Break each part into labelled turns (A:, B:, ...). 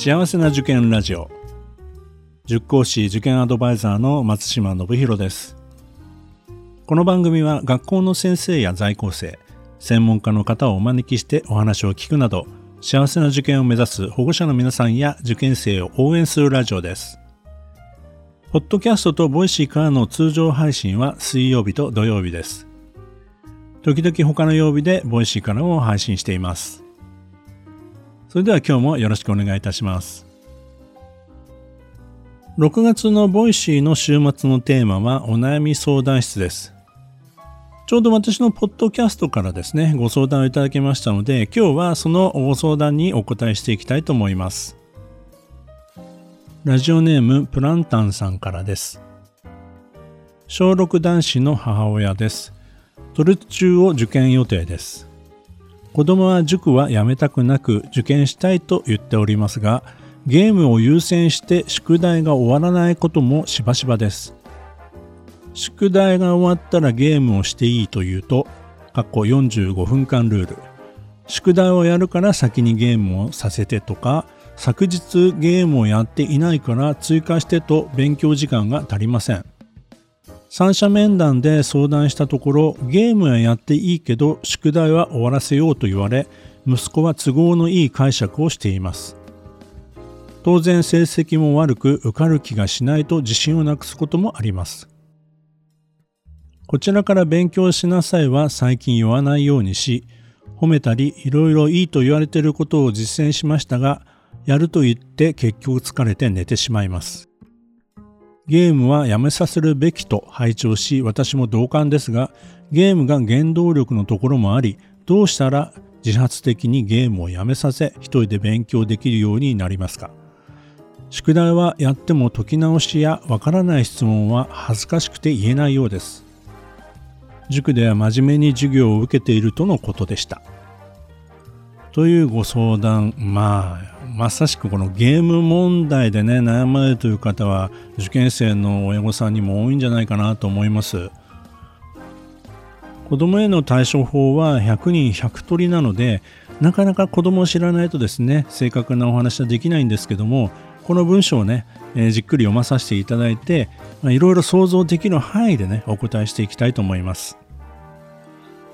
A: 幸せな受験ラジオ。塾講師受験アドバイザーの松島信弘です。この番組は学校の先生や在校生専門家の方をお招きしてお話を聞くなど幸せな受験を目指す保護者の皆さんや受験生を応援するラジオです。ポッドキャストとボイシーからの通常配信は水曜日と土曜日です。時々他の曜日でボイシーからも配信しています。それでは今日もよろしくお願いいたします6月のボイシーの週末のテーマはお悩み相談室ですちょうど私のポッドキャストからですね、ご相談をいただきましたので、今日はそのご相談にお答えしていきたいと思います。ラジオネームプランタンさんからです。小6男子の母親です。都立中を受験予定です。子供は塾はやめたくなく受験したいと言っておりますが、ゲームを優先して宿題が終わらないこともしばしばです。宿題が終わったらゲームをしていいというと、過去45分間ルール。宿題をやるから先にゲームをさせてとか、昨日ゲームをやっていないから追加してと勉強時間が足りません。三者面談で相談したところ、ゲームはやっていいけど宿題は終わらせようと言われ、息子は都合のいい解釈をしています。当然成績も悪く受かる気がしないと自信をなくすこともあります。こちらから勉強しなさいは最近言わないようにし、褒めたりいろいろいいと言われていることを実践しましたが、やると言って結局疲れて寝てしまいます。ゲームはやめさせるべきと拝聴し、私も同感ですが、ゲームが原動力のところもあり、どうしたら自発的にゲームをやめさせ、一人で勉強できるようになりますか？宿題はやっても解き直しやわからない質問は恥ずかしくて言えないようです。塾では真面目に授業を受けているとのことでした。というご相談、まあ、まさしくこのゲーム問題でね、悩まれるという方は、受験生の親御さんにも多いんじゃないかなと思います。子供への対処法は100人100通りなので、なかなか子供を知らないとですね、正確なお話はできないんですけども、この文章をね、えー、じっくり読まさせていただいて、いろいろ想像できる範囲でね、お答えしていきたいと思います。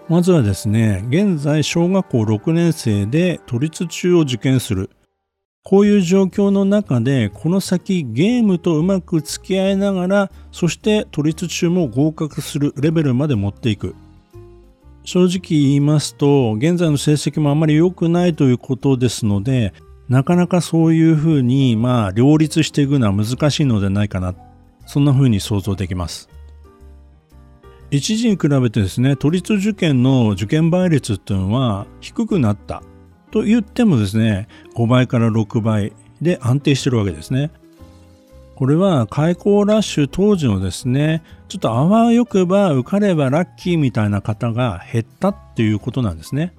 A: まずはですね、現在小学校6年生で都立中を受験する。こういう状況の中で、この先ゲームとうまく付き合いながら、そして都立中も合格するレベルまで持っていく。正直言いますと、現在の成績もあまり良くないということですので、なかなかそういうふうに、まあ、両立していくのは難しいのではないかな。そんなふうに想像できます。一時に比べてですね、都立受験の受験倍率っていうのは低くなったと言ってもですね、5倍から6倍で安定してるわけですね。これは開校ラッシュ当時のですね、ちょっとあわよくば受かればラッキーみたいな方が減ったっていうことなんですね。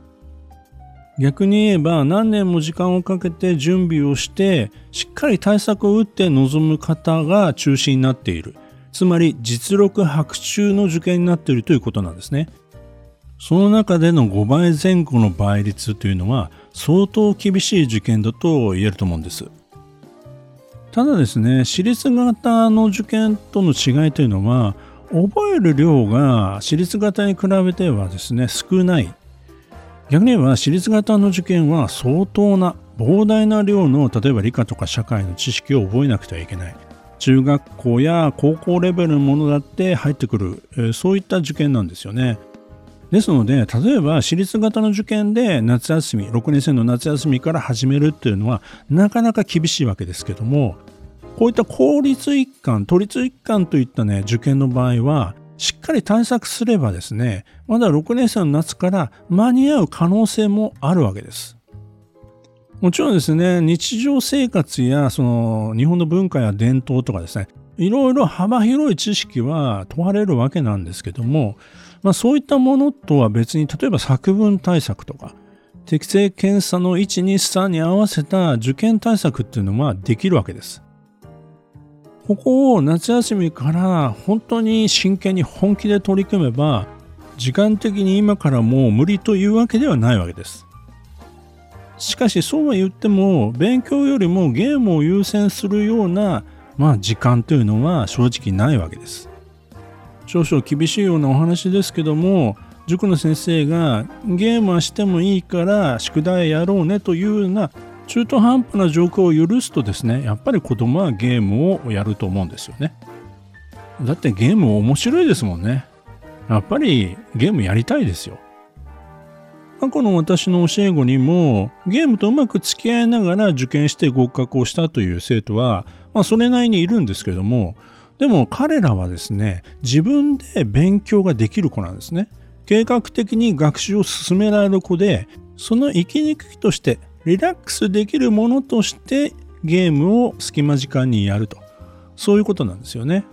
A: 逆に言えば何年も時間をかけて準備をしてしっかり対策を打って臨む方が中心になっている。つまり実力白昼の受験になっているということなんですね。その中での5倍前後の倍率というのは相当厳しい受験だと言えると思うんです。ただですね、私立型の受験との違いというのは、覚える量が私立型に比べてはですね、少ない。逆に言えば私立型の受験は相当な膨大な量の例えば理科とか社会の知識を覚えなくてはいけない。中学校や高校レベルのものだって入ってくる、そういった受験なんですよね。ですので例えば私立型の受験で夏休み6年生の夏休みから始めるっていうのはなかなか厳しいわけですけどもこういった公立一貫都立一貫といったね受験の場合はしっかり対策すればですねまだ6年生の夏から間に合う可能性もあるわけです。もちろんですね、日常生活やその日本の文化や伝統とかですね、いろいろ幅広い知識は問われるわけなんですけども、まあ、そういったものとは別に、例えば作文対策とか、適正検査の1、2、3に合わせた受験対策っていうのはできるわけです。ここを夏休みから本当に真剣に本気で取り組めば、時間的に今からもう無理というわけではないわけです。しかしそうは言っても勉強よりもゲームを優先するようなまあ時間というのは正直ないわけです。少々厳しいようなお話ですけども塾の先生がゲームはしてもいいから宿題やろうねというような中途半端な状況を許すとですねやっぱり子供はゲームをやると思うんですよね。だってゲーム面白いですもんね。やっぱりゲームやりたいですよ。過去の私の教え子にもゲームとうまく付き合いながら受験して合格をしたという生徒は、まあ、それなりにいるんですけどもでも彼らはですね自分で勉強ができる子なんですね。計画的に学習を進められる子でその息抜きとしてリラックスできるものとしてゲームを隙間時間にやると。そういうことなんですよね。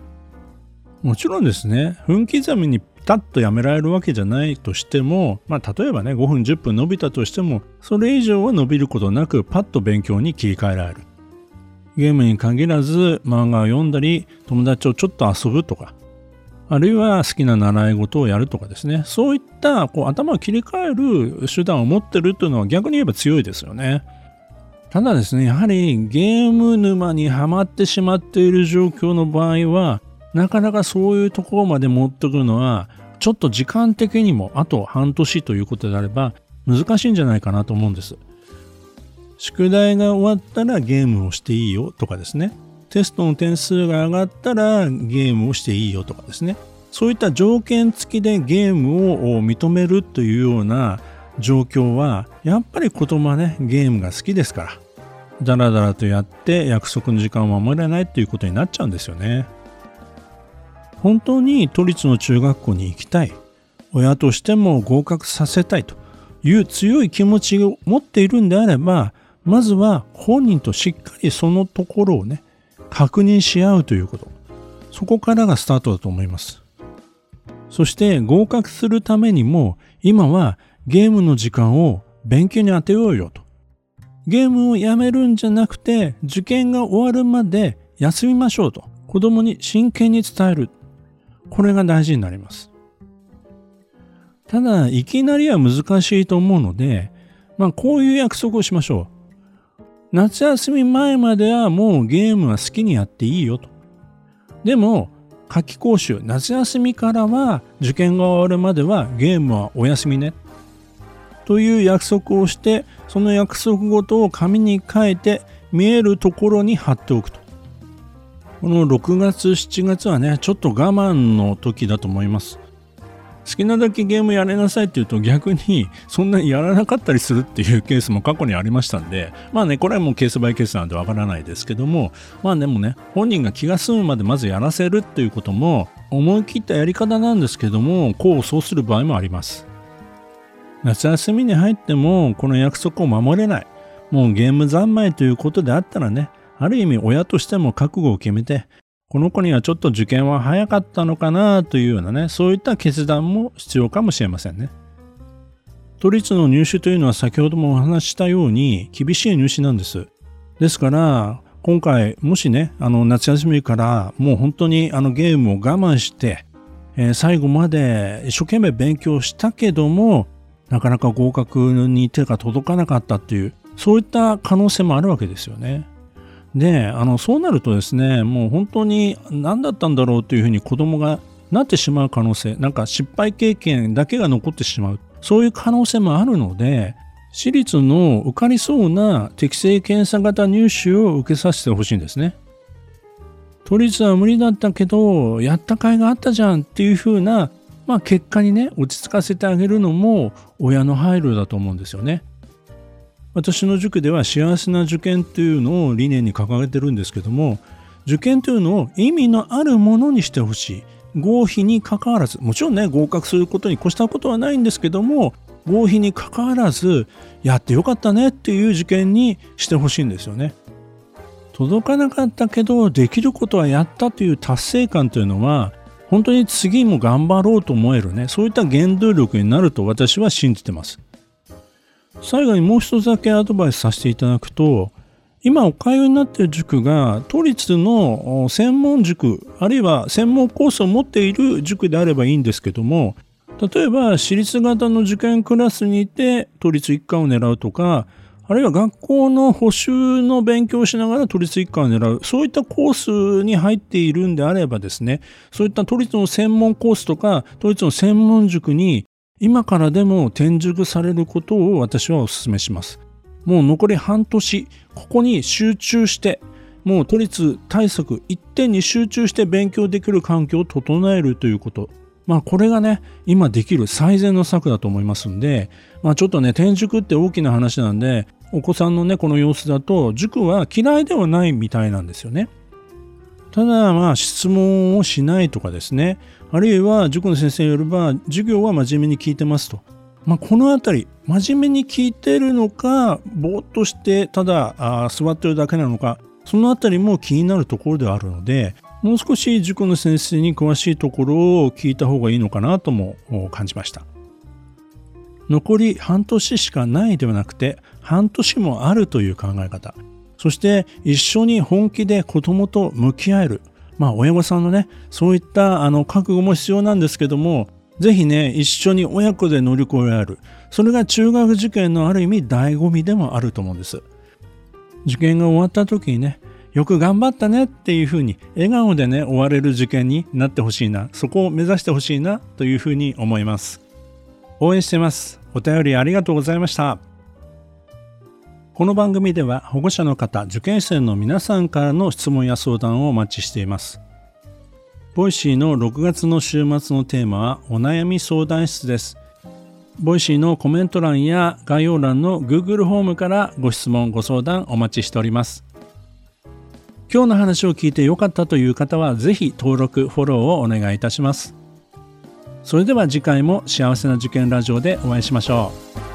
A: もちろんですね分刻みにピタッとやめられるわけじゃないとしても、まあ、例えばね5分10分伸びたとしてもそれ以上は伸びることなくパッと勉強に切り替えられる。ゲームに限らず漫画を読んだり友達とちょっと遊ぶとかあるいは好きな習い事をやるとかですね。そういったこう頭を切り替える手段を持ってるというのは逆に言えば強いですよね。ただですねやはりゲーム沼にはまってしまっている状況の場合はなかなかそういうところまで持ってくるのはちょっと時間的にもあと半年ということであれば難しいんじゃないかなと思うんです。宿題が終わったらゲームをしていいよとかですね。テストの点数が上がったらゲームをしていいよとかですね。そういった条件付きでゲームを認めるというような状況はやっぱり子供はねゲームが好きですから。ダラダラとやって約束の時間を守れないということになっちゃうんですよね。本当に都立の中学校に行きたい。親としても合格させたいという強い気持ちを持っているんであればまずは本人としっかりそのところをね、確認し合うということ。そこからがスタートだと思います。そして合格するためにも、今はゲームの時間を勉強に当てようよと。ゲームをやめるんじゃなくて、受験が終わるまで休みましょうと。子供に真剣に伝える。これが大事になります。ただ、いきなりは難しいと思うので、まあ、こういう約束をしましょう。夏休み前まではもうゲームは好きにやっていいよと。でも、夏季講習、夏休みからは受験が終わるまではゲームはお休みね。という約束をして、その約束ごとを紙に書いて見えるところに貼っておくと。この6月、7月はね、ちょっと我慢の時だと思います。好きなだけゲームやれなさいって言うと逆にそんなにやらなかったりするっていうケースも過去にありましたんで まあねこれはもうケースバイケースなんでわからないですけどもまあでもね本人が気が済むまでまずやらせるっていうことも思い切ったやり方なんですけどもこうそうする場合もあります。夏休みに入ってもこの約束を守れない。もうゲーム三昧ということであったらねある意味親としても覚悟を決めてこの子にはちょっと受験は早かったのかなというようなね、そういった決断も必要かもしれませんね。都立の入試というのは先ほどもお話したように厳しい入試なんです。ですから、今回もしね、あの夏休みからもう本当にあのゲームを我慢して、えー、最後まで一生懸命勉強したけども、なかなか合格に手が届かなかったっていう、そういった可能性もあるわけですよね。であのそうなるとですねもう本当に何だったんだろうというふうに子供がなってしまう可能性なんか失敗経験だけが残ってしまうそういう可能性もあるので私立の受かりそうな適正検査型入試を受けさせてほしいんですね。都立は無理だったけどやった甲斐があったじゃんっていうふうな、まあ、結果にね落ち着かせてあげるのも親の配慮だと思うんですよね。私の塾では幸せな受験というのを理念に掲げてるんですけども受験というのを意味のあるものにしてほしい。合否にかかわらず。もちろんね合格することに越したことはないんですけども合否にかかわらずやってよかったねっていう受験にしてほしいんですよね。届かなかったけどできることはやったという達成感というのは本当に次も頑張ろうと思えるねそういった原動力になると私は信じてます。最後にもう一つだけアドバイスさせていただくと今お通いになっている塾が都立の専門塾あるいは専門コースを持っている塾であればいいんですけども例えば私立型の受験クラスにいて都立一貫を狙うとかあるいは学校の補習の勉強をしながら都立一貫を狙う、そういったコースに入っているんであればですね、そういった都立の専門コースとか、都立の専門塾に今からでも転塾されることを私はお勧めします。もう残り半年、ここに集中して、もう都立対策一点に集中して勉強できる環境を整えるということ。まあこれがね、今できる最善の策だと思いますんで、まあちょっとね、転塾って大きな話なんで、お子さんのね、この様子だと、塾は嫌いではないみたいなんですよね。ただ、まあ質問をしないとかですね、あるいは塾の先生によれば、授業は真面目に聞いてますと。まあ、このあたり、真面目に聞いてるのか、ぼーっとしてただあ座ってるだけなのか、そのあたりも気になるところではあるので、もう少し塾の先生に詳しいところを聞いた方がいいのかなとも感じました。残り半年しかないではなくて、半年もあるという考え方。そして一緒に本気で子供と向き合える。まあ親御さんのね、そういったあの覚悟も必要なんですけども、ぜひね、一緒に親子で乗り越えられる。それが中学受験のある意味醍醐味でもあると思うんです。受験が終わった時にね、よく頑張ったねっていうふうに笑顔でね、終われる受験になってほしいな。そこを目指してほしいなというふうに思います。応援してます。お便りありがとうございました。この番組では保護者の方、受験生の皆さんからの質問や相談をお待ちしています。ボイシーの6月の週末のテーマはお悩み相談室です。ボイシーのコメント欄や概要欄の Google ホームからご質問、ご相談お待ちしております。今日の話を聞いてよかったという方はぜひ登録、フォローをお願いいたします。それでは次回も幸せな受験ラジオでお会いしましょう。